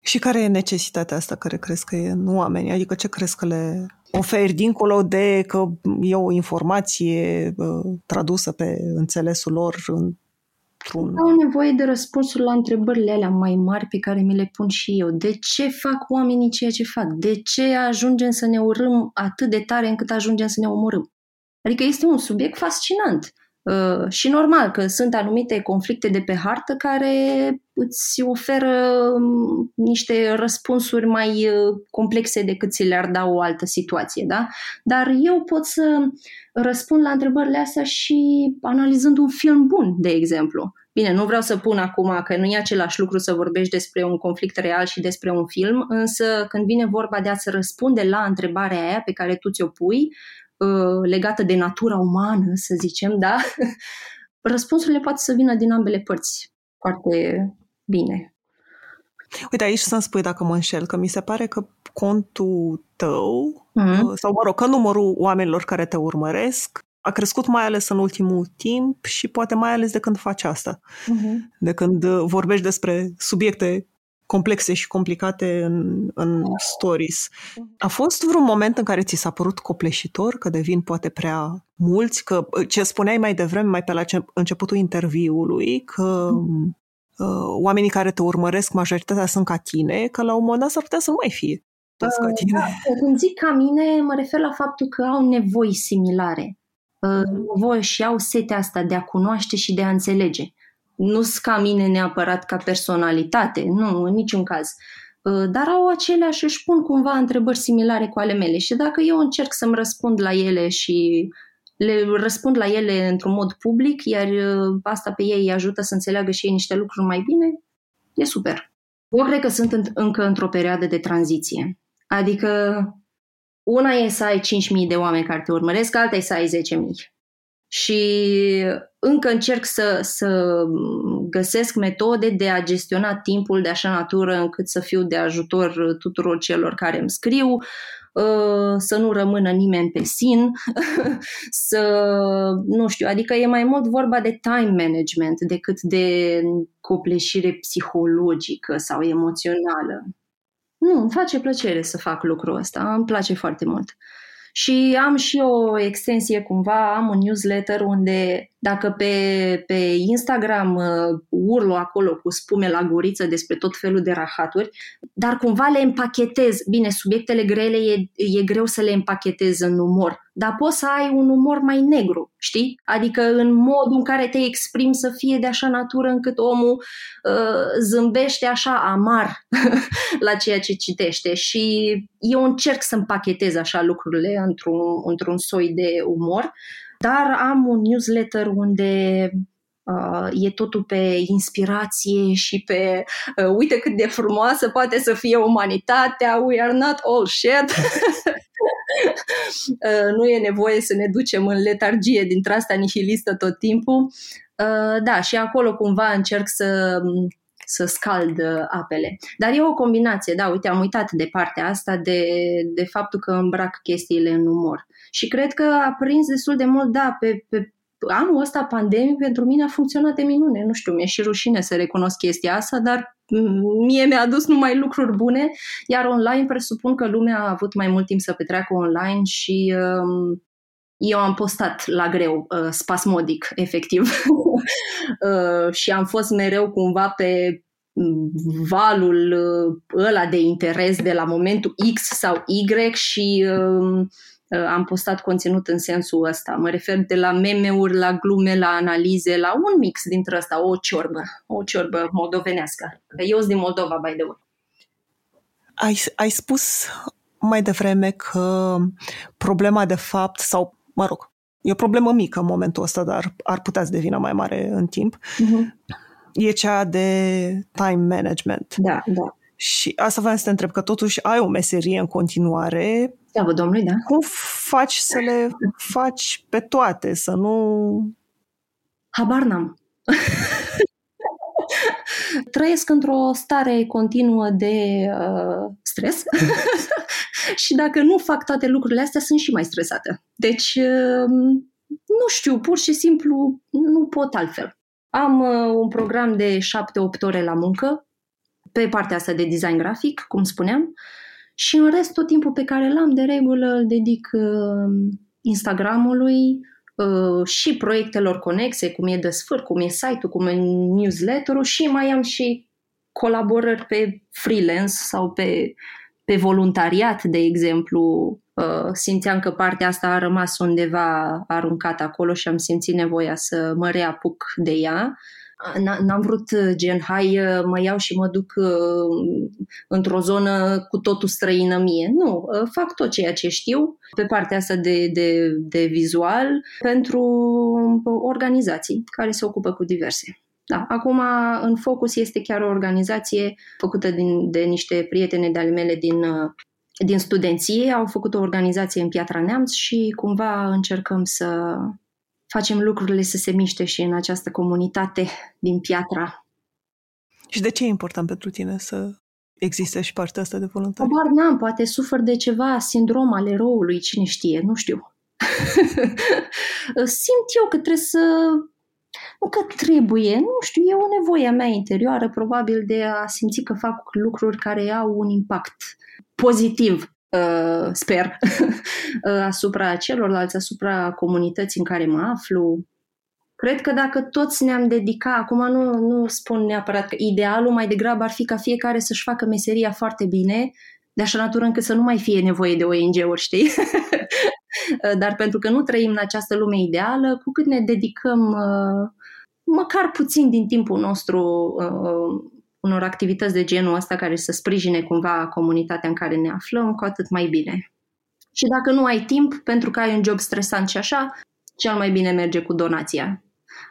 Și care e necesitatea asta care crezi că e în oameni? Adică ce crezi că le oferi dincolo de că e o informație uh, tradusă pe înțelesul lor într-un... Au nevoie de răspunsuri la întrebările alea mai mari pe care mi le pun și eu. De ce fac oamenii ceea ce fac? De ce ajungem să ne urâm atât de tare încât ajungem să ne omorâm? Adică este un subiect fascinant. Uh, și normal că sunt anumite conflicte de pe hartă care îți oferă um, niște răspunsuri mai uh, complexe decât ți le-ar da o altă situație, da? Dar eu pot să răspund la întrebările astea și analizând un film bun, de exemplu. Bine, nu vreau să pun acum că nu e același lucru să vorbești despre un conflict real și despre un film, însă când vine vorba de a-ți răspunde la întrebarea aia pe care tu ți-o pui, Uh, legată de natura umană, să zicem, da? <laughs> Răspunsurile poate să vină din ambele părți foarte bine. Uite, aici să-mi spui dacă mă înșel, că mi se pare că contul tău, mm-hmm. sau mă rog, că numărul oamenilor care te urmăresc a crescut mai ales în ultimul timp și poate mai ales de când faci asta. Mm-hmm. De când vorbești despre subiecte complexe și complicate în, în stories. A fost vreun moment în care ți s-a părut copleșitor, că devin poate prea mulți, că ce spuneai mai devreme, mai pe la începutul interviului, că uh, oamenii care te urmăresc, majoritatea sunt ca tine, că la un moment dat s-ar putea să nu mai fie toți ca uh, tine. Da, când zic ca mine, mă refer la faptul că au nevoi similare. Uh, nevoie și au setea asta de a cunoaște și de a înțelege nu sunt ca mine neapărat ca personalitate, nu, în niciun caz. Uh, dar au aceleași, își pun cumva întrebări similare cu ale mele și dacă eu încerc să-mi răspund la ele și le răspund la ele într-un mod public, iar uh, asta pe ei îi ajută să înțeleagă și ei niște lucruri mai bine, e super. Eu cred că sunt încă într-o perioadă de tranziție. Adică una e să ai 5.000 de oameni care te urmăresc, alta e să ai 10.000 și încă încerc să, să găsesc metode de a gestiona timpul de așa natură încât să fiu de ajutor tuturor celor care îmi scriu, uh, să nu rămână nimeni pe sin, <laughs> să, nu știu, adică e mai mult vorba de time management decât de copleșire psihologică sau emoțională. Nu, îmi face plăcere să fac lucrul ăsta, îmi place foarte mult. Și am și o extensie cumva, am un newsletter unde dacă pe, pe Instagram uh, urlu acolo cu spume la guriță despre tot felul de rahaturi, dar cumva le împachetez. Bine, subiectele grele e, e greu să le împachetez în umor, dar poți să ai un umor mai negru, știi? Adică în modul în care te exprimi să fie de așa natură încât omul uh, zâmbește așa amar <laughs> la ceea ce citește și eu încerc să împachetez așa lucrurile într-un, într-un soi de umor dar am un newsletter unde uh, e totul pe inspirație și pe uh, uite cât de frumoasă poate să fie umanitatea, we are not all shit. <laughs> uh, nu e nevoie să ne ducem în letargie dintre asta nihilistă tot timpul. Uh, da, și acolo cumva încerc să să scald apele. Dar e o combinație, da, uite, am uitat de partea asta de, de faptul că îmbrac chestiile în umor. Și cred că a prins destul de mult, da, pe, pe anul ăsta pandemic pentru mine a funcționat de minune. Nu știu, mi-e și rușine să recunosc chestia asta, dar mie mi-a adus numai lucruri bune, iar online presupun că lumea a avut mai mult timp să petreacă online și um, eu am postat la greu, uh, spasmodic, efectiv. <laughs> uh, și am fost mereu cumva pe valul uh, ăla de interes de la momentul X sau Y și uh, Uh, am postat conținut în sensul ăsta. Mă refer de la meme-uri, la glume, la analize, la un mix dintre ăsta, o ciorbă, o ciorbă moldovenească. Eu sunt din Moldova, by the way. Ai, ai spus mai devreme că problema de fapt, sau, mă rog, e o problemă mică în momentul ăsta, dar ar putea să devină mai mare în timp, uh-huh. e cea de time management. Da, da. Și asta vreau să te întreb, că totuși ai o meserie în continuare. Slavă Domnului, da. Cum faci să le faci pe toate, să nu... Habar n-am. <laughs> Trăiesc într-o stare continuă de uh, stres <laughs> și dacă nu fac toate lucrurile astea, sunt și mai stresată. Deci, uh, nu știu, pur și simplu nu pot altfel. Am uh, un program de 7-8 ore la muncă, pe partea asta de design grafic, cum spuneam, și în rest tot timpul pe care l-am de regulă îl dedic uh, Instagramului uh, și proiectelor conexe, cum e Desfăr, cum e site-ul, cum e newsletter-ul și mai am și colaborări pe freelance sau pe, pe voluntariat, de exemplu. Uh, simțeam că partea asta a rămas undeva aruncată acolo și am simțit nevoia să mă reapuc de ea n-am vrut uh, gen, hai uh, mă iau și mă duc uh, într-o zonă cu totul străină mie. Nu, fac tot ceea ce știu pe partea asta de, de, de vizual pentru organizații care se ocupă cu diverse. Da, acum în focus este chiar o organizație făcută din, de niște prietene de ale mele din, din studenție. Au făcut o organizație în Piatra Neamț și cumva încercăm să facem lucrurile să se miște și în această comunitate din piatra. Și de ce e important pentru tine să existe și partea asta de voluntari? Doar n-am, poate sufăr de ceva sindrom al eroului, cine știe, nu știu. <laughs> Simt eu că trebuie să... Nu că trebuie, nu știu, e o nevoie a mea interioară probabil de a simți că fac lucruri care au un impact pozitiv uh, sper, <laughs> uh, asupra celorlalți, asupra comunității în care mă aflu. Cred că dacă toți ne-am dedica, acum nu, nu spun neapărat că idealul mai degrabă ar fi ca fiecare să-și facă meseria foarte bine, de așa natură încât să nu mai fie nevoie de ONG-uri, știi? <laughs> Dar pentru că nu trăim în această lume ideală, cu cât ne dedicăm uh, măcar puțin din timpul nostru uh, unor activități de genul ăsta care să sprijine cumva comunitatea în care ne aflăm, cu atât mai bine. Și dacă nu ai timp, pentru că ai un job stresant și așa, cel mai bine merge cu donația.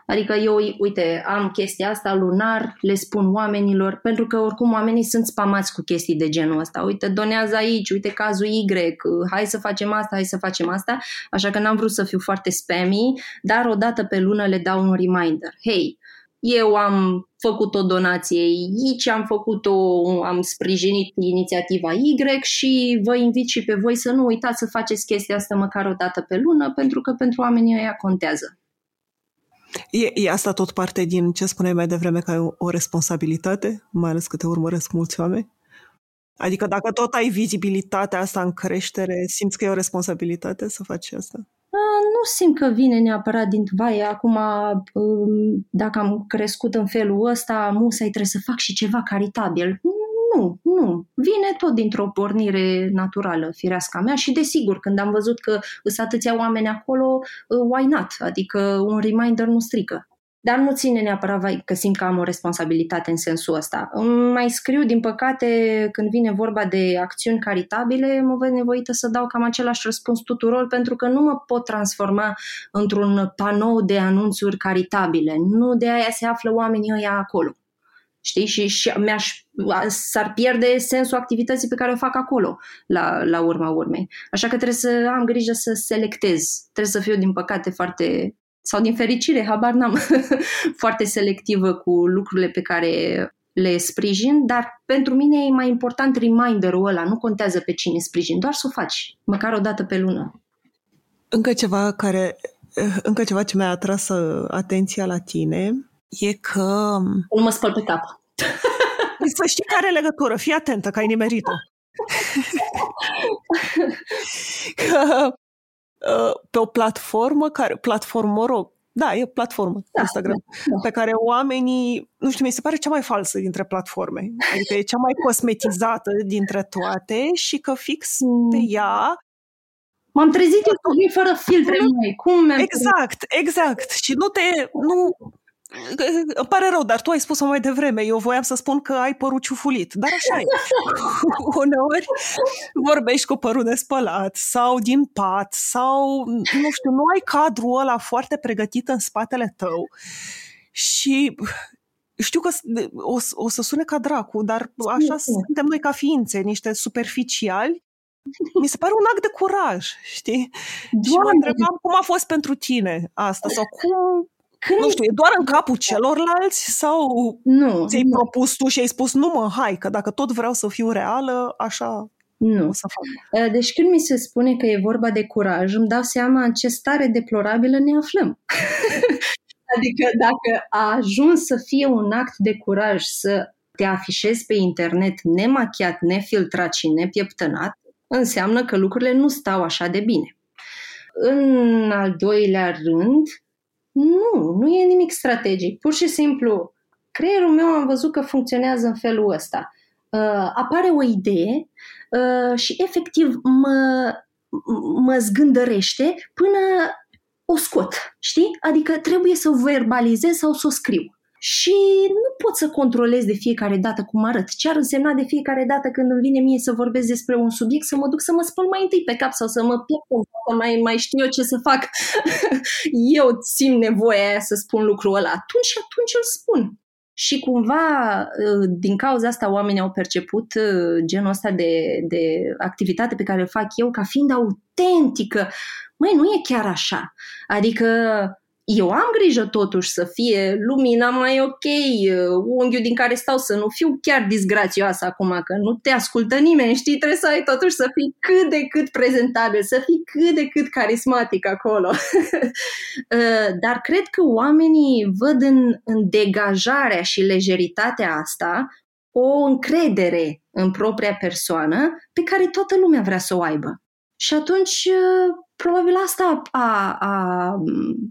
Adică eu, uite, am chestia asta lunar, le spun oamenilor, pentru că oricum oamenii sunt spamați cu chestii de genul ăsta. Uite, donează aici, uite cazul Y, hai să facem asta, hai să facem asta. Așa că n-am vrut să fiu foarte spammy, dar o dată pe lună le dau un reminder. Hei, eu am făcut o donație aici, am făcut-o, am sprijinit inițiativa Y și vă invit și pe voi să nu uitați să faceți chestia asta măcar o dată pe lună, pentru că pentru oamenii ăia contează. E, e asta tot parte din ce spuneai mai devreme, că ai o, o responsabilitate, mai ales că te urmăresc mulți oameni? Adică dacă tot ai vizibilitatea asta în creștere, simți că e o responsabilitate să faci asta? Nu simt că vine neapărat din vai. Acum, um, dacă am crescut în felul ăsta, musai trebuie să fac și ceva caritabil. Nu, nu. Vine tot dintr-o pornire naturală, firească mea și desigur, când am văzut că sunt atâția oameni acolo, uh, why not? Adică un reminder nu strică. Dar nu ține neapărat că simt că am o responsabilitate în sensul ăsta. Mai scriu, din păcate, când vine vorba de acțiuni caritabile, mă văd nevoită să dau cam același răspuns tuturor, pentru că nu mă pot transforma într-un panou de anunțuri caritabile. Nu de aia se află oamenii ăia acolo. Știi? Și, și mi-aș, s-ar pierde sensul activității pe care o fac acolo, la, la urma urmei. Așa că trebuie să am grijă să selectez. Trebuie să fiu, din păcate, foarte sau din fericire, habar n-am, <laughs> foarte selectivă cu lucrurile pe care le sprijin, dar pentru mine e mai important reminderul ăla, nu contează pe cine sprijin, doar să o faci, măcar o dată pe lună. Încă ceva care încă ceva ce mi-a atras uh, atenția la tine e că... Nu mă spăl pe cap. <laughs> Să știi care are legătură, fii atentă că ai nimerit-o. <laughs> că uh, pe o platformă care, platformă, mă rog, da, e o platformă da, Instagram, da, pe care oamenii, nu știu, mi se pare cea mai falsă dintre platforme. Adică e cea mai cosmetizată dintre toate și că fix pe ea M-am trezit eu fără filtre mai. Cum Exact, exact. Și nu te... Nu, îmi pare rău, dar tu ai spus-o mai devreme. Eu voiam să spun că ai părul ciufulit, dar așa e. <laughs> Uneori vorbești cu părul nespălat sau din pat sau, nu știu, nu ai cadrul ăla foarte pregătit în spatele tău și știu că o, o să sune ca dracu, dar așa suntem noi ca ființe, niște superficiali mi se pare un act de curaj, știi? Doamne. Și mă întrebam cum a fost pentru tine asta sau cum când... Nu știu, e doar în capul celorlalți sau nu, ți-ai nu. propus tu și ai spus nu mă, hai, că dacă tot vreau să fiu reală, așa nu. O să fac. Uh, deci când mi se spune că e vorba de curaj, îmi dau seama în ce stare deplorabilă ne aflăm. <laughs> adică dacă a ajuns să fie un act de curaj să te afișezi pe internet nemachiat, nefiltrat și nepieptănat, înseamnă că lucrurile nu stau așa de bine. În al doilea rând, nu, nu e nimic strategic. Pur și simplu, creierul meu am văzut că funcționează în felul ăsta. Uh, apare o idee uh, și efectiv mă, mă zgândărește până o scot, știi? Adică trebuie să o verbalizez sau să o scriu și nu pot să controlez de fiecare dată cum arăt. Ce ar însemna de fiecare dată când îmi vine mie să vorbesc despre un subiect, să mă duc să mă spăl mai întâi pe cap sau să mă pierd, să mai, mai știu eu ce să fac. <laughs> eu simt nevoia aia să spun lucrul ăla. Atunci și atunci îl spun. Și cumva, ă, din cauza asta, oamenii au perceput ă, genul ăsta de, de activitate pe care îl fac eu ca fiind autentică. Măi, nu e chiar așa. Adică eu am grijă totuși să fie lumina mai ok, uh, unghiul din care stau să nu fiu chiar disgrațioasă acum, că nu te ascultă nimeni, știi? Trebuie să ai totuși să fii cât de cât prezentabil, să fii cât de cât carismatic acolo. <laughs> Uh, dar cred că oamenii văd în, în degajarea și lejeritatea asta o încredere în propria persoană pe care toată lumea vrea să o aibă. Și atunci uh, probabil asta a, a,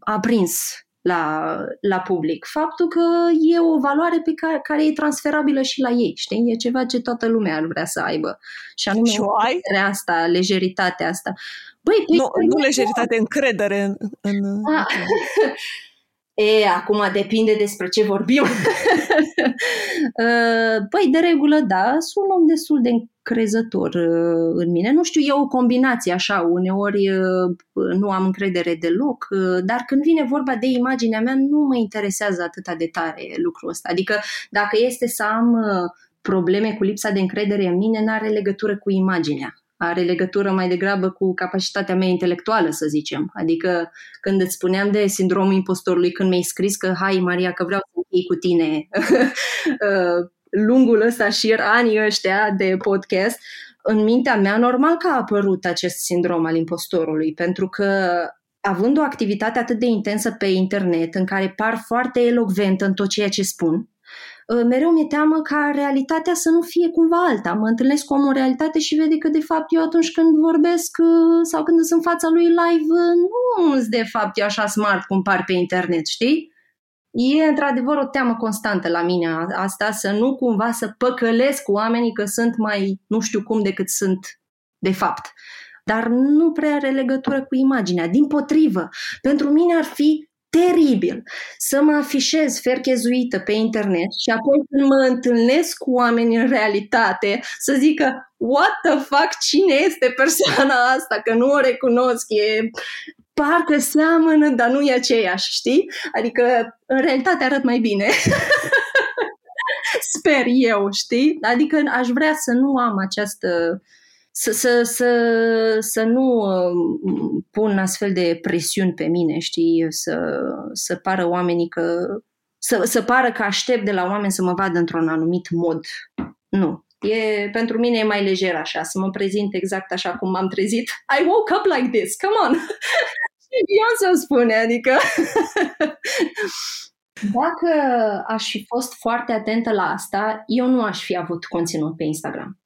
a prins la, la public. Faptul că e o valoare pe care, care e transferabilă și la ei, știi? E ceva ce toată lumea ar vrea să aibă. Și anume și ai? asta, lejeritatea asta. Băi, nu, nu legeritate, încredere în... în... <laughs> E, acum depinde despre ce vorbim. <laughs> Uh, păi, de regulă, da, sunt om destul de încrezător uh, în mine. Nu știu, e o combinație așa, uneori uh, nu am încredere deloc, dar când vine vorba de imaginea mea, nu mă interesează atâta de tare lucrul ăsta. Adică dacă este să am probleme cu lipsa de încredere în mine, n-are legătură cu imaginea are legătură mai degrabă cu capacitatea mea intelectuală, să zicem. Adică când îți spuneam de sindromul impostorului, când mi-ai scris că, hai Maria, că vreau să iei cu tine <laughs> uh, lungul ăsta și anii ăștia de podcast, în mintea mea normal că a apărut acest sindrom al impostorului, pentru că având o activitate atât de intensă pe internet, în care par foarte elocventă în tot ceea ce spun, Uh, mereu mi-e teamă ca realitatea să nu fie cumva alta. Mă întâlnesc cu omul în realitate și vede că de fapt eu atunci când vorbesc uh, sau când sunt în fața lui live uh, nu sunt de fapt eu așa smart cum par pe internet, știi? E într-adevăr o teamă constantă la mine asta, să nu cumva să păcălesc cu oamenii că sunt mai nu știu cum decât sunt de fapt. Dar nu prea are legătură cu imaginea. Din potrivă, pentru mine ar fi teribil să mă afișez ferchezuită pe internet și apoi când mă întâlnesc cu oameni în realitate să zică what the fuck, cine este persoana asta, că nu o recunosc, e parcă seamănă, dar nu e aceeași, știi? Adică în realitate arăt mai bine. <laughs> Sper eu, știi? Adică aș vrea să nu am această să, să, să, să nu um, pun astfel de presiuni pe mine, știi, să, să pară oamenii că să, să pară că aștept de la oameni să mă vadă într-un anumit mod. Nu. E, pentru mine e mai lejer așa, să mă prezint exact așa cum m-am trezit. I woke up like this, come on! <laughs> Eu să spune, adică... <laughs> Dacă aș fi fost foarte atentă la asta, eu nu aș fi avut conținut pe Instagram.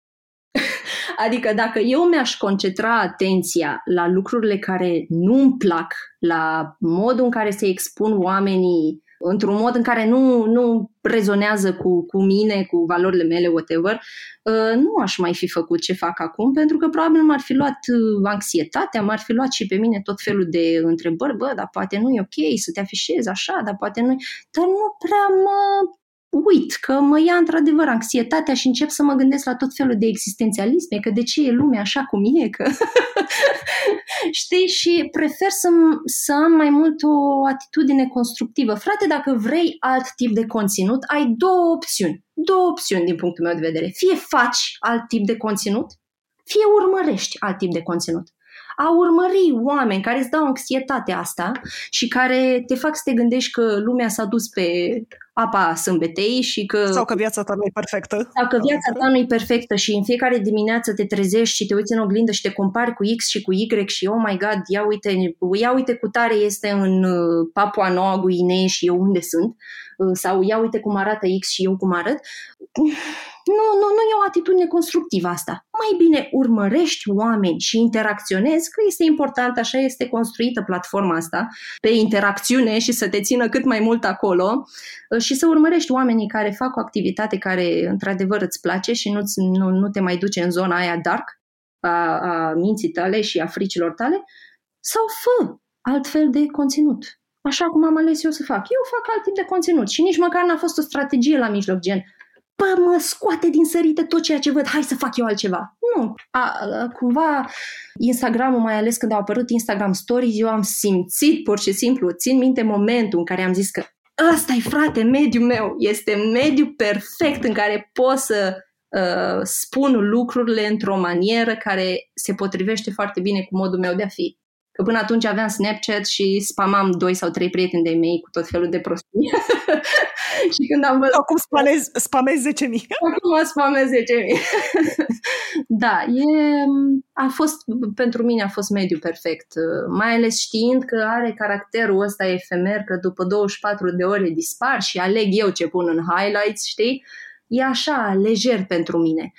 <laughs> Adică dacă eu mi-aș concentra atenția la lucrurile care nu-mi plac, la modul în care se expun oamenii într-un mod în care nu, nu rezonează cu, cu mine, cu valorile mele, whatever, uh, nu aș mai fi făcut ce fac acum, pentru că probabil m-ar fi luat uh, anxietatea, m-ar fi luat și pe mine tot felul de întrebări, bă, dar poate nu e ok să te afișezi așa, dar poate nu Dar nu prea mă uit că mă ia într-adevăr anxietatea și încep să mă gândesc la tot felul de existențialisme, că de ce e lumea așa cum e, că <laughs> știi, și prefer să, să am mai mult o atitudine constructivă. Frate, dacă vrei alt tip de conținut, ai două opțiuni. Două opțiuni din punctul meu de vedere. Fie faci alt tip de conținut, fie urmărești alt tip de conținut a urmări oameni care îți dau anxietatea asta și care te fac să te gândești că lumea s-a dus pe apa sâmbetei și că... Sau că viața ta nu e perfectă. Sau că viața ta nu e perfectă și în fiecare dimineață te trezești și te uiți în oglindă și te compari cu X și cu Y și oh my god, ia uite, ia uite cu tare este în uh, Papua Noua Guinee și eu unde sunt uh, sau ia uite cum arată X și eu cum arăt. Nu, nu, nu e o atitudine constructivă asta. Mai bine urmărești oameni și interacționezi, că este important, așa este construită platforma asta, pe interacțiune și să te țină cât mai mult acolo uh, și să urmărești oamenii care fac o activitate care într-adevăr îți place și nu, nu, nu te mai duce în zona aia dark a, a minții tale și a fricilor tale, sau fă altfel de conținut. Așa cum am ales eu să fac. Eu fac alt tip de conținut și nici măcar n-a fost o strategie la mijloc, gen bă, mă scoate din sărite tot ceea ce văd, hai să fac eu altceva. Nu. A, a, cumva Instagram-ul, mai ales când au apărut Instagram Stories, eu am simțit pur și simplu, țin minte momentul în care am zis că ăsta e frate, mediul meu, este mediul perfect în care pot să uh, spun lucrurile într-o manieră care se potrivește foarte bine cu modul meu de a fi. Că până atunci aveam Snapchat și spamam doi sau trei prieteni de mei cu tot felul de prostii. <laughs> și când am văzut... Acum spamezi, spamezi 10.000. <laughs> Acum spamez 10.000. <laughs> da, e, a fost, pentru mine a fost mediu perfect. Mai ales știind că are caracterul ăsta efemer, că după 24 de ore dispar și aleg eu ce pun în highlights, știi? E așa, lejer pentru mine.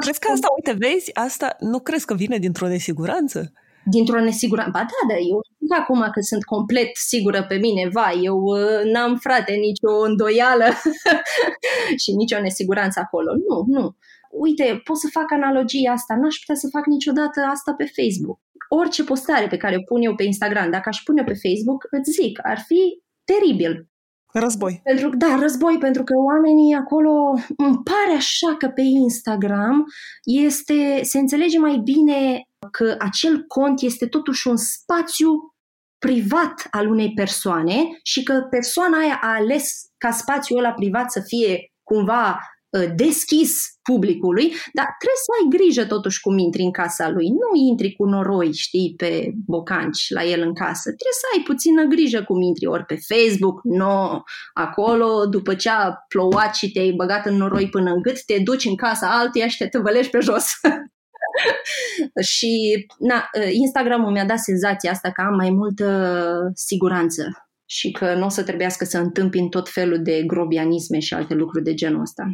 Crezi că asta, uite, vezi, asta nu crezi că vine dintr-o nesiguranță? Dintr-o nesiguranță. Ba da, da, eu zic acum că sunt complet sigură pe mine, vai, eu uh, n-am frate nicio îndoială <laughs> și nicio nesiguranță acolo. Nu, nu. Uite, pot să fac analogia asta, n-aș putea să fac niciodată asta pe Facebook. Orice postare pe care o pun eu pe Instagram, dacă aș pune pe Facebook, îți zic, ar fi teribil. Război. Pentru, da, război, pentru că oamenii acolo, îmi pare așa că pe Instagram este, se înțelege mai bine că acel cont este totuși un spațiu privat al unei persoane și că persoana aia a ales ca spațiul ăla privat să fie cumva ă, deschis publicului, dar trebuie să ai grijă totuși cum intri în casa lui. Nu intri cu noroi, știi, pe bocanci la el în casă. Trebuie să ai puțină grijă cum intri, ori pe Facebook, nu, no. acolo, după ce a plouat și te-ai băgat în noroi până în gât, te duci în casa altuia și te tăvălești pe jos. <laughs> și na, Instagramul mi-a dat senzația asta că am mai multă siguranță și că nu o să trebuiască să întâmpin tot felul de grobianisme și alte lucruri de genul ăsta.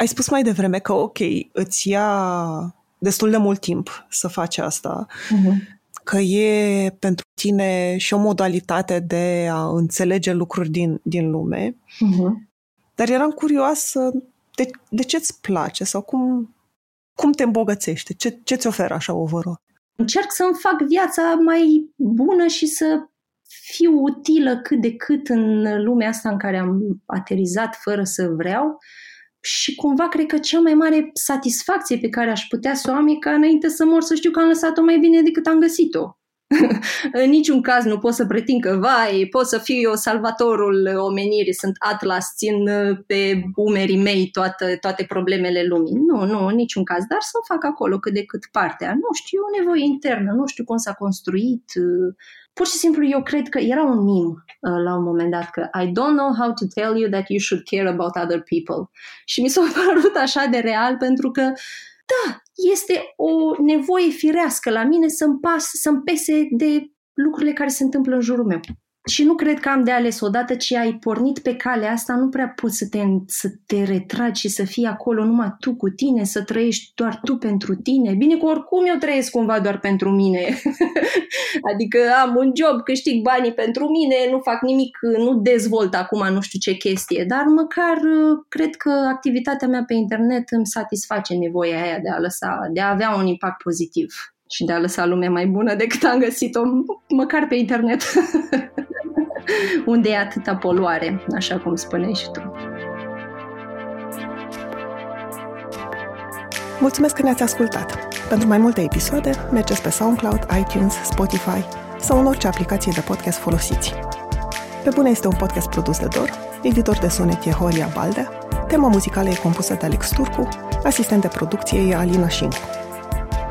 Ai spus mai devreme că, ok, îți ia destul de mult timp să faci asta, uh-huh. că e pentru tine și o modalitate de a înțelege lucruri din, din lume, uh-huh. dar eram curioasă de, de ce îți place sau cum, cum te îmbogățește? Ce, ce ți oferă așa overall? Încerc să-mi fac viața mai bună și să fiu utilă cât de cât în lumea asta în care am aterizat fără să vreau și cumva cred că cea mai mare satisfacție pe care aș putea să o am e ca înainte să mor să știu că am lăsat-o mai bine decât am găsit-o. <laughs> în niciun caz nu pot să pretind că, vai, pot să fiu eu salvatorul omenirii, sunt Atlas, țin uh, pe umerii mei toate, toate problemele lumii. Nu, nu, în niciun caz, dar să o fac acolo cât de cât partea. Nu știu, e o nevoie internă, nu știu cum s-a construit, uh, pur și simplu eu cred că era un mim uh, la un moment dat că I don't know how to tell you that you should care about other people. Și mi s-a <laughs> părut așa de real pentru că da, este o nevoie firească la mine să-mi, pas, să-mi pese de lucrurile care se întâmplă în jurul meu. Și nu cred că am de ales odată ce ai pornit pe calea asta, nu prea poți să te, să te retragi și să fii acolo numai tu cu tine, să trăiești doar tu pentru tine. Bine că oricum eu trăiesc cumva doar pentru mine. <laughs> adică am un job, câștig banii pentru mine, nu fac nimic, nu dezvolt acum nu știu ce chestie, dar măcar cred că activitatea mea pe internet îmi satisface nevoia aia de a lăsa, de a avea un impact pozitiv și de a lăsa lumea mai bună decât am găsit-o măcar pe internet. <laughs> unde e atâta poluare, așa cum spuneai și tu. Mulțumesc că ne-ați ascultat! Pentru mai multe episoade, mergeți pe SoundCloud, iTunes, Spotify sau în orice aplicație de podcast folosiți. Pe bune este un podcast produs de Dor, editor de sunet e Horia Baldea, tema muzicală e compusă de Alex Turcu, asistent de producție e Alina Șincu.